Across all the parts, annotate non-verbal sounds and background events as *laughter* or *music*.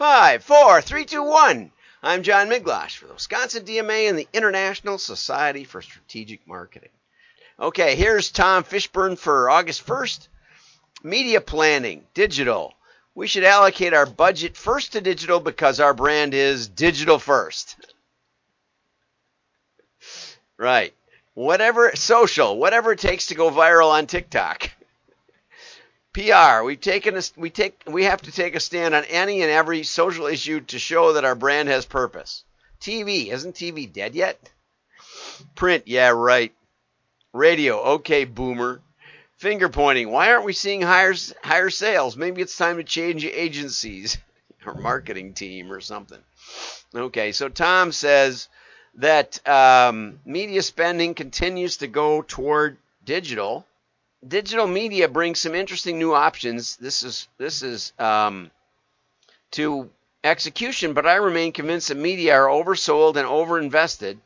Five, four, three, two, one. I'm John Miglosh for the Wisconsin DMA and the International Society for Strategic Marketing. Okay, here's Tom Fishburne for August 1st. Media planning, digital. We should allocate our budget first to digital because our brand is digital first. Right. Whatever, social, whatever it takes to go viral on TikTok. PR. We've taken a, we take we have to take a stand on any and every social issue to show that our brand has purpose. TV isn't TV dead yet? Print, yeah, right. Radio, okay, boomer. Finger pointing. Why aren't we seeing higher higher sales? Maybe it's time to change agencies *laughs* or marketing team or something. Okay, so Tom says that um, media spending continues to go toward digital digital media brings some interesting new options. This is this is um, to execution, but I remain convinced that media are oversold and overinvested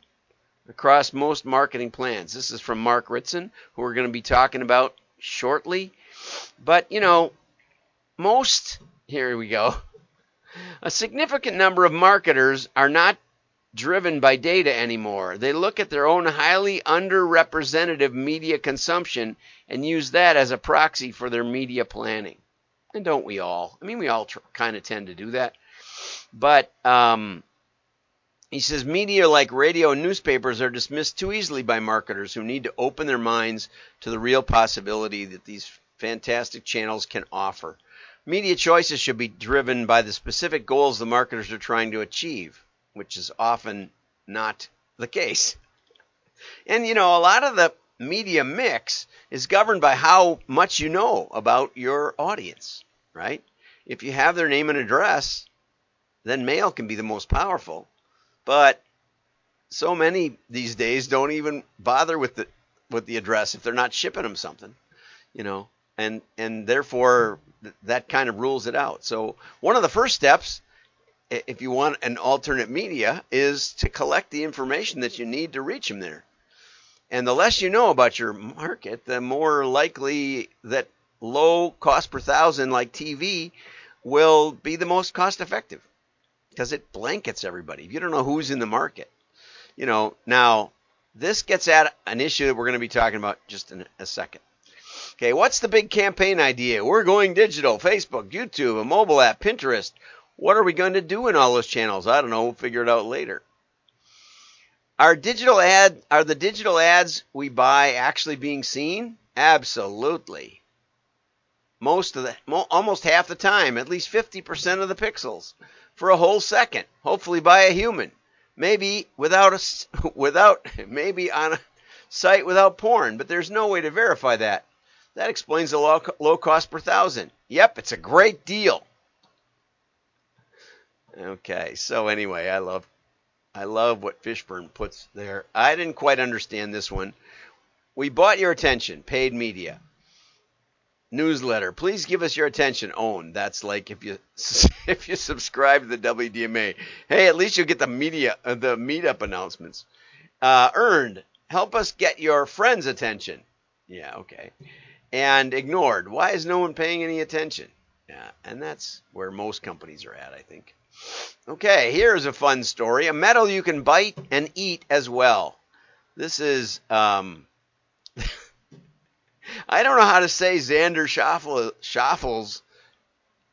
across most marketing plans. This is from Mark Ritson, who we're going to be talking about shortly. But you know, most here we go. A significant number of marketers are not driven by data anymore. They look at their own highly underrepresentative media consumption and use that as a proxy for their media planning. And don't we all? I mean, we all tr- kind of tend to do that. But um, he says media like radio and newspapers are dismissed too easily by marketers who need to open their minds to the real possibility that these fantastic channels can offer. Media choices should be driven by the specific goals the marketers are trying to achieve which is often not the case. And you know, a lot of the media mix is governed by how much you know about your audience, right? If you have their name and address, then mail can be the most powerful. But so many these days don't even bother with the with the address if they're not shipping them something, you know, and and therefore that kind of rules it out. So one of the first steps if you want an alternate media, is to collect the information that you need to reach them there. And the less you know about your market, the more likely that low cost per thousand, like TV, will be the most cost effective because it blankets everybody. If you don't know who's in the market, you know, now this gets at an issue that we're going to be talking about just in a second. Okay, what's the big campaign idea? We're going digital Facebook, YouTube, a mobile app, Pinterest. What are we going to do in all those channels? I don't know. We'll figure it out later. Are digital ad are the digital ads we buy actually being seen? Absolutely. Most of the almost half the time, at least 50% of the pixels for a whole second, hopefully by a human. Maybe without a *laughs* without maybe on a site without porn, but there's no way to verify that. That explains the low, low cost per thousand. Yep, it's a great deal. Okay, so anyway, I love I love what Fishburne puts there. I didn't quite understand this one. We bought your attention, paid media. Newsletter. Please give us your attention. Own. That's like if you *laughs* if you subscribe to the WDMA. Hey, at least you'll get the media uh, the meetup announcements. Uh, earned. Help us get your friends' attention. Yeah, okay. And ignored. Why is no one paying any attention? Yeah, and that's where most companies are at, I think. Okay, here's a fun story. A medal you can bite and eat as well. This is, um, *laughs* I don't know how to say Xander Schaufel's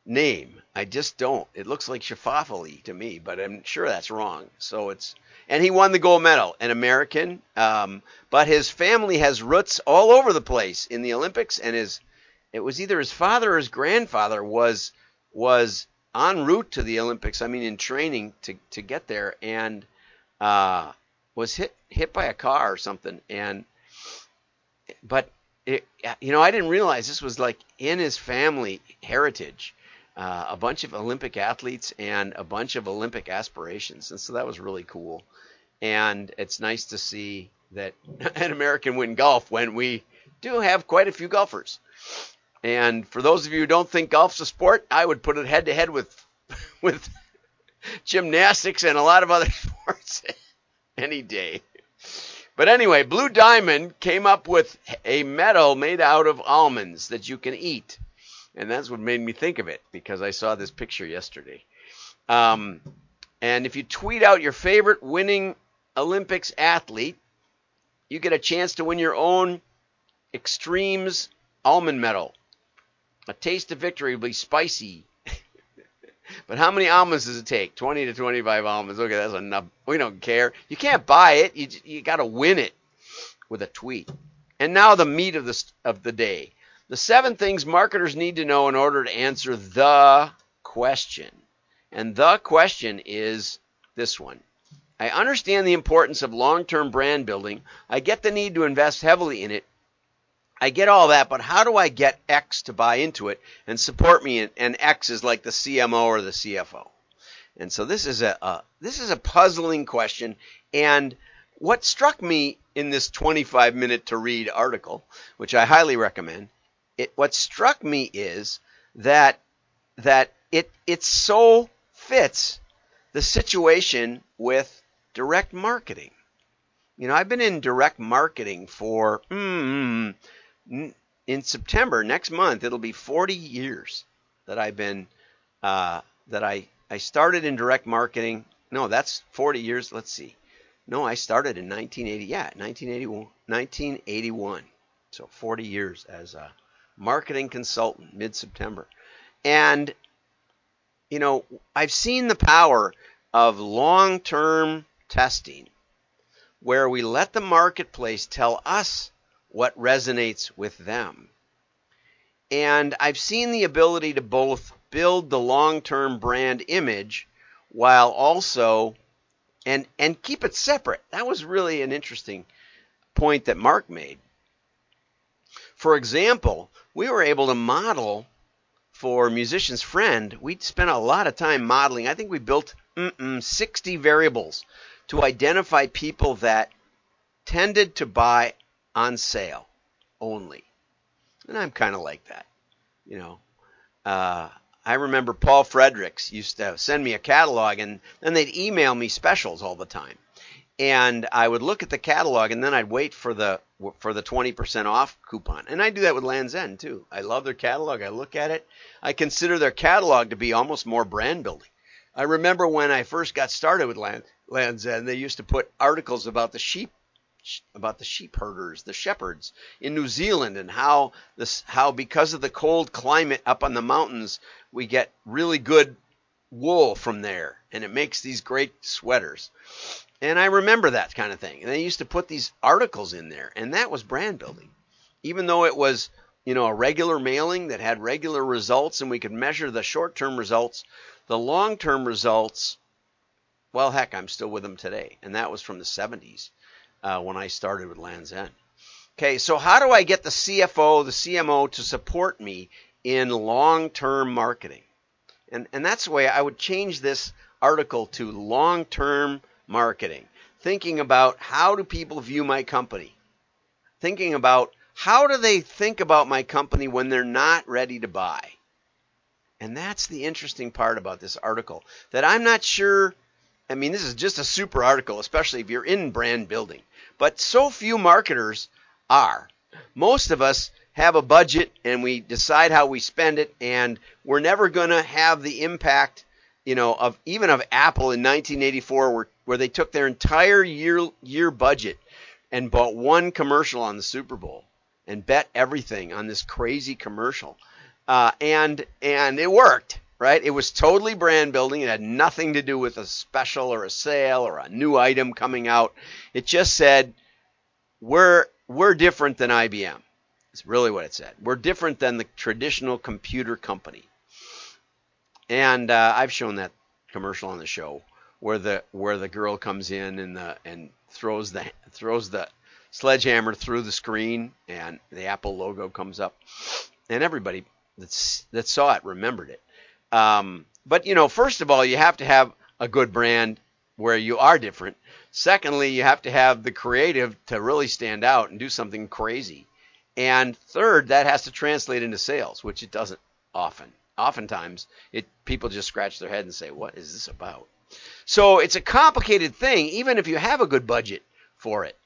name. I just don't. It looks like Schauffele to me, but I'm sure that's wrong. So it's, and he won the gold medal, an American. Um, but his family has roots all over the place in the Olympics, and his, it was either his father or his grandfather was was en route to the Olympics. I mean, in training to to get there, and uh, was hit hit by a car or something. And but it, you know, I didn't realize this was like in his family heritage. Uh, a bunch of Olympic athletes and a bunch of Olympic aspirations, and so that was really cool. And it's nice to see that *laughs* an American win golf when we do have quite a few golfers. And for those of you who don't think golf's a sport, I would put it head to head with *laughs* with gymnastics and a lot of other *laughs* sports any day. But anyway, Blue Diamond came up with a medal made out of almonds that you can eat. And that's what made me think of it because I saw this picture yesterday. Um, and if you tweet out your favorite winning Olympics athlete, you get a chance to win your own XTREMES almond medal. A taste of victory will be spicy. *laughs* but how many almonds does it take? 20 to 25 almonds. Okay, that's enough. We don't care. You can't buy it. You, you got to win it with a tweet. And now the meat of the, of the day. The seven things marketers need to know in order to answer the question. And the question is this one. I understand the importance of long term brand building. I get the need to invest heavily in it. I get all that, but how do I get X to buy into it and support me? And X is like the CMO or the CFO. And so this is a, a this is a puzzling question. And what struck me in this 25 minute to read article, which I highly recommend, it what struck me is that that it it so fits the situation with direct marketing. You know, I've been in direct marketing for mm, in September next month. It'll be 40 years that I've been uh, that I I started in direct marketing. No, that's 40 years. Let's see. No, I started in 1980. Yeah, 1981. 1981. So 40 years as a marketing consultant mid September. And you know, I've seen the power of long term testing where we let the marketplace tell us what resonates with them. And I've seen the ability to both build the long term brand image while also and and keep it separate. That was really an interesting point that Mark made. For example, we were able to model for Musician's Friend, we spent a lot of time modeling. I think we built 60 variables to identify people that tended to buy on sale only. And I'm kind of like that. You know, uh, I remember Paul Fredricks used to send me a catalog and then they'd email me specials all the time and I would look at the catalog and then I'd wait for the for the 20% off coupon. And I do that with Lands' End too. I love their catalog. I look at it. I consider their catalog to be almost more brand building. I remember when I first got started with Land, Lands' End, they used to put articles about the sheep about the sheep herders, the shepherds in New Zealand and how this how because of the cold climate up on the mountains, we get really good wool from there and it makes these great sweaters. And I remember that kind of thing. And they used to put these articles in there, and that was brand building. Even though it was, you know, a regular mailing that had regular results and we could measure the short-term results, the long-term results, well, heck, I'm still with them today. And that was from the 70s uh, when I started with Lands' End. Okay, so how do I get the CFO, the CMO to support me in long-term marketing? And, and that's the way I would change this article to long-term marketing, thinking about how do people view my company, thinking about how do they think about my company when they're not ready to buy. And that's the interesting part about this article that I'm not sure. I mean, this is just a super article, especially if you're in brand building. But so few marketers are. Most of us have a budget and we decide how we spend it, and we're never going to have the impact you know, of even of Apple in 1984, where where they took their entire year year budget and bought one commercial on the Super Bowl and bet everything on this crazy commercial, uh, and and it worked. Right? It was totally brand building. It had nothing to do with a special or a sale or a new item coming out. It just said, "We're we're different than IBM." It's really what it said. We're different than the traditional computer company. And uh, I've shown that commercial on the show where the where the girl comes in and the and throws the throws the sledgehammer through the screen and the Apple logo comes up, and everybody that's that saw it remembered it. Um, but you know, first of all, you have to have a good brand where you are different. Secondly, you have to have the creative to really stand out and do something crazy. And third, that has to translate into sales, which it doesn't often oftentimes it people just scratch their head and say, "What is this about?" So it's a complicated thing, even if you have a good budget for it.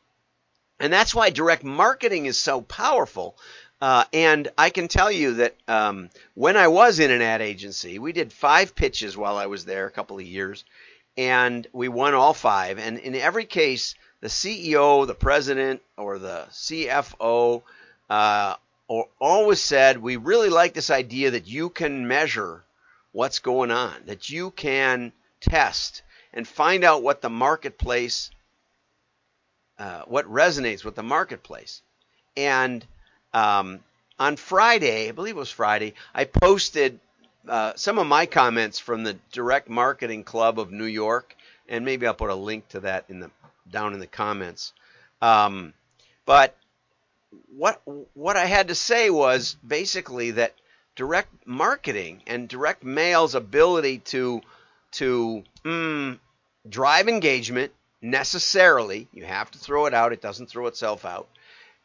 And that's why direct marketing is so powerful. Uh, and I can tell you that um, when I was in an ad agency, we did five pitches while I was there, a couple of years, and we won all five. And in every case, the CEO, the president, or the CFO, uh, or always said, "We really like this idea that you can measure what's going on, that you can test and find out what the marketplace, uh, what resonates with the marketplace." And um, on Friday, I believe it was Friday, I posted uh, some of my comments from the Direct Marketing Club of New York, and maybe I'll put a link to that in the down in the comments. Um, but what what I had to say was basically that direct marketing and direct mail's ability to to mm, drive engagement necessarily you have to throw it out it doesn't throw itself out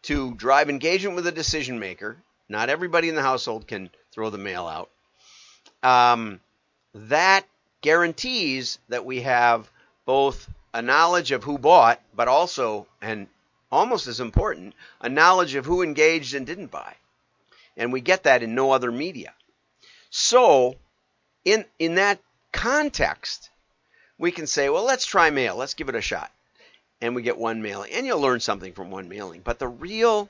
to drive engagement with a decision maker not everybody in the household can throw the mail out um, that guarantees that we have both a knowledge of who bought, but also, and almost as important, a knowledge of who engaged and didn't buy. And we get that in no other media. So, in, in that context, we can say, well, let's try mail. Let's give it a shot. And we get one mailing. And you'll learn something from one mailing. But the real,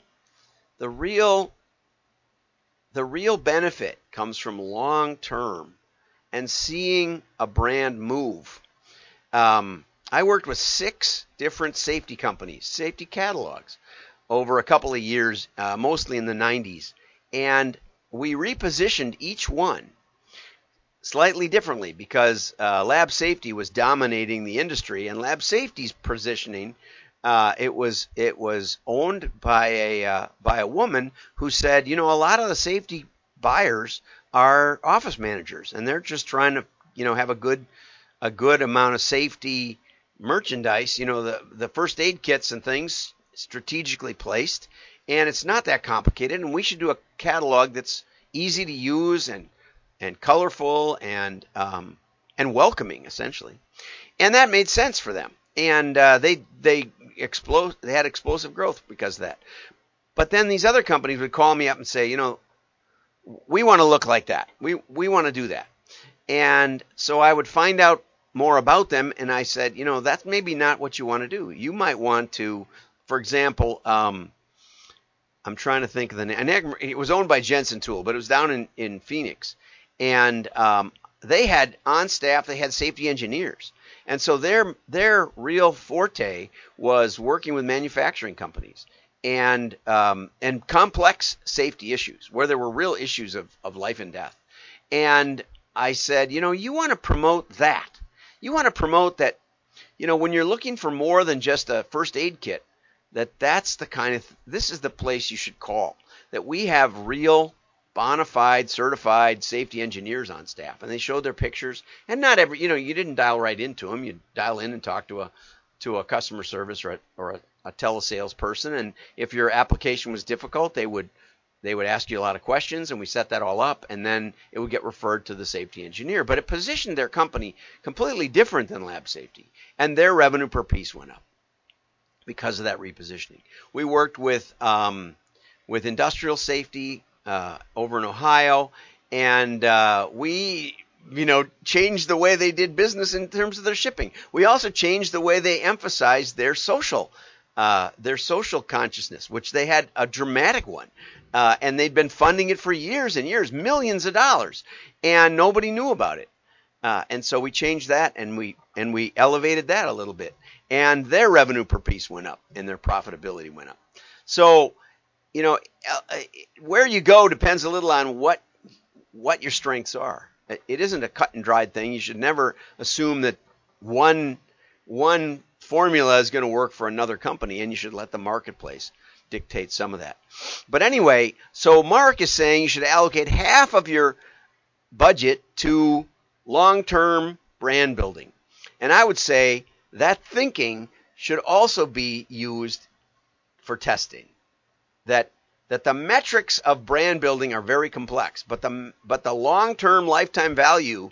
the real, the real benefit comes from long term and seeing a brand move. Um, I worked with six different safety companies, safety catalogs, over a couple of years, uh, mostly in the 90s. And we repositioned each one slightly differently because uh, lab safety was dominating the industry, and lab safety's positioning. Uh, it was it was owned by a uh, by a woman who said, you know, a lot of the safety buyers are office managers, and they're just trying to you know have a good a good amount of safety merchandise, you know, the, the first aid kits and things strategically placed. And it's not that complicated. And we should do a catalog that's easy to use and, and colorful and, um, and welcoming, essentially. And that made sense for them. And uh, they, they, explode, they had explosive growth because of that. But then these other companies would call me up and say, you know, we want to look like that. We, we want to do that. And so I would find out more about them, and I said, you know, that's maybe not what you want to do. You might want to, for example, um, I'm trying to think of the name. It was owned by Jensen Tool, but it was down in, in Phoenix. And um, they had on staff, they had safety engineers. And so their their real forte was working with manufacturing companies and um, and complex safety issues where there were real issues of, of life and death. And I said, you know, you want to promote that you want to promote that, you know, when you're looking for more than just a first aid kit, that that's the kind of this is the place you should call. That we have real bona fide certified safety engineers on staff and they showed their pictures and not every you know you didn't dial right into them you dial in and talk to a to a customer service or a, or a, a telesales person and if your application was difficult they would they would ask you a lot of questions, and we set that all up, and then it would get referred to the safety engineer. But it positioned their company completely different than lab safety, and their revenue per piece went up because of that repositioning. We worked with um, with industrial safety uh, over in Ohio, and uh, we you know changed the way they did business in terms of their shipping. We also changed the way they emphasized their social uh, their social consciousness, which they had a dramatic one. Uh, and they'd been funding it for years and years, millions of dollars, and nobody knew about it. Uh, and so we changed that and we and we elevated that a little bit, and their revenue per piece went up and their profitability went up. So, you know, uh, uh, where you go depends a little on what what your strengths are. It isn't a cut and dried thing. You should never assume that one one formula is going to work for another company, and you should let the marketplace dictate some of that. But anyway, so Mark is saying you should allocate half of your budget to long term brand building. And I would say that thinking should also be used for testing. That that the metrics of brand building are very complex, but the but the long-term lifetime value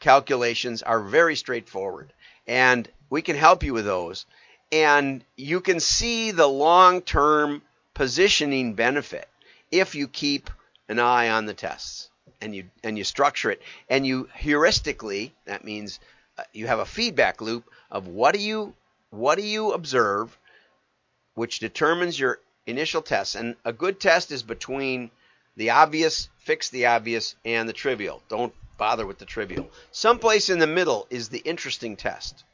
calculations are very straightforward. And we can help you with those. And you can see the long term positioning benefit if you keep an eye on the tests and you and you structure it and you heuristically that means uh, you have a feedback loop of what do you what do you observe which determines your initial tests. And a good test is between the obvious fix the obvious and the trivial. Don't bother with the trivial. Someplace in the middle is the interesting test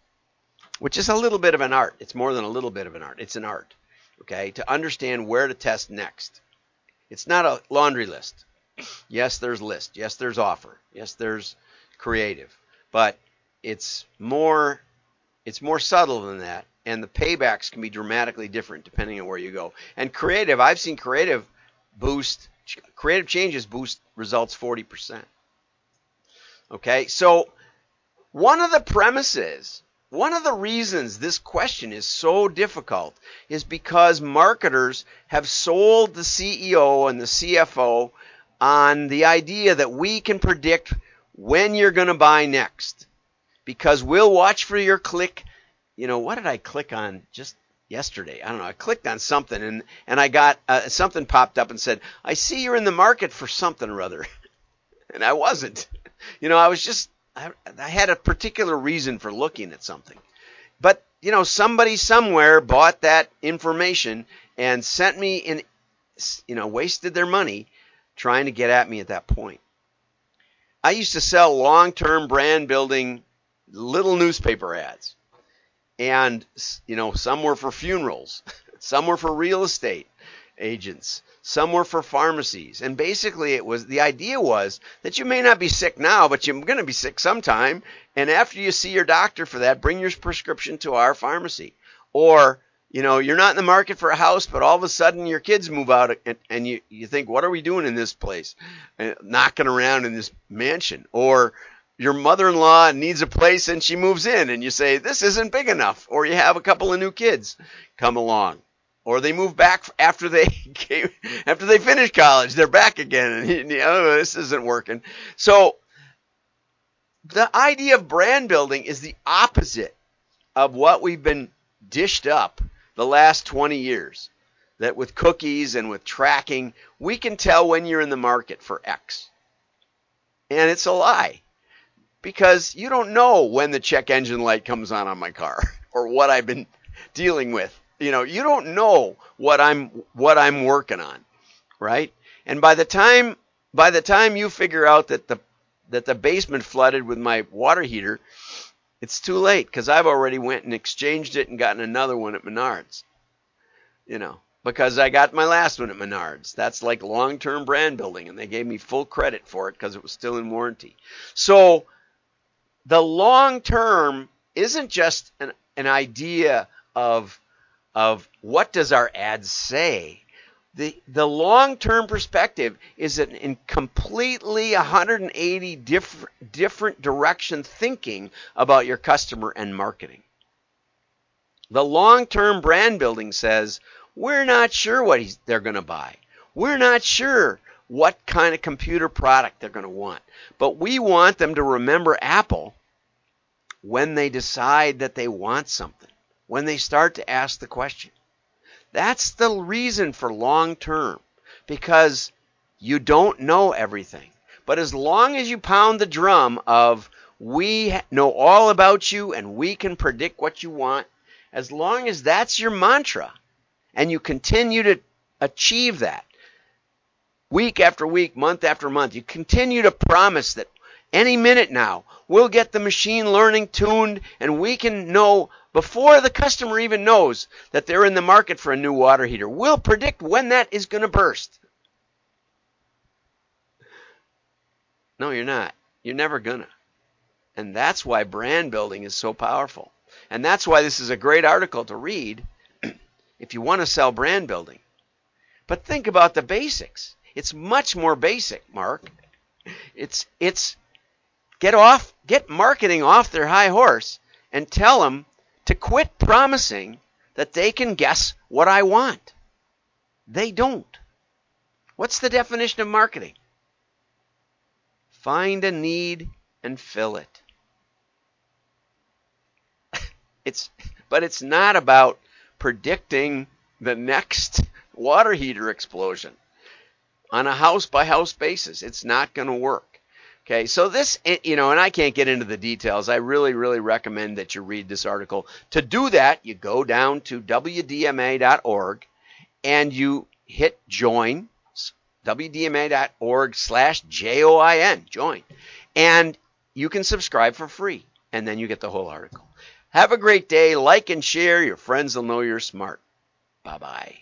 which is a little bit of an art. It's more than a little bit of an art. It's an art okay to understand where to test next. It's not a laundry list. Yes, there's list. Yes, there's offer. Yes, there's creative. But it's more it's more subtle than that and the paybacks can be dramatically different depending on where you go. And creative, I've seen creative boost creative changes boost results 40%. Okay? So one of the premises one of the reasons this question is so difficult is because marketers have sold the CEO and the CFO on the idea that we can predict when you're going to buy next because we'll watch for your click. You know, what did I click on just yesterday? I don't know. I clicked on something and, and I got uh, something popped up and said, I see you're in the market for something or other. *laughs* and I wasn't. *laughs* You know, I was just, I, I had a particular reason for looking at something. But, you know, somebody somewhere bought that information and sent me in, you know, wasted their money trying to get at me at that point. I used to sell long term brand building little newspaper ads. And, you know, some were for funerals, *laughs* some were for real estate agents, some were for pharmacies. And basically, it was the idea was that you may not be sick now, but you're going to be sick sometime. And after you see your doctor for that, bring your prescription to our pharmacy. Or you know, you're not in the market for a house, but all of a sudden your kids move out and, and you, you think, what are we doing in this place? And knocking around in this mansion. Or your mother-in-law needs a place and she moves in and you say, this isn't big enough. Or you have a couple of new kids come along. Or they move back after they *laughs* came, after they finish college, they're back again and *laughs* you know, this isn't working. So the idea of brand building is the opposite of what we've been dished up the last 20 years that with cookies and with tracking, we can tell when you're in the market for X. And it's a lie because you don't know when the check engine light comes on on my car *laughs* or what I've been dealing with. You know, you don't know what I'm what I'm working on, right? And by the time by the time you figure out that the that the basement flooded with my water heater, it's too late because I've already went and exchanged it and gotten another one at Menards. You know, because I got my last one at Menards. That's like long-term brand building, and they gave me full credit for it because it was still in warranty. So the long term isn't just an, an idea of of what does our ad say the the long term perspective is an in completely 180 different different direction thinking about your customer and marketing. The long term brand building says we're not sure what they're going to buy. We're not sure what kind of computer product they're going to want, but we want them to remember Apple when they decide that they want something. When they start to ask the question. That's the reason for long term because you don't know everything. But as long as you pound the drum of we know all about you and we can predict what you want, as long as that's your mantra and you continue to achieve that week after week, month after month, you continue to promise that any minute now we'll get the machine learning tuned and we can know before the customer even knows that they're in the market for a new water heater. We'll predict when that is going to burst. No, you're not. You're never gonna. And that's why brand building is so powerful. And that's why this is a great article to read *clears throat* if you want to sell brand building. But think about the basics. It's much more basic, Mark. It's it's get off get marketing off their high horse and tell them to quit promising that they can guess what I want. They don't. What's the definition of marketing? Find a need and fill it. *laughs* it's but it's not about predicting the next water heater explosion. On a house by house basis. It's not going to work. Okay, so this, eh, you know, and I can't get into the details. I really, really recommend that you read this article. To do that, you go down to WDMA.org and you hit join, WDMA.org slash J O I N, join. And you can subscribe for free, and then you get the whole article. Have a great day. Like and share. Your friends will know you're smart. Bye bye.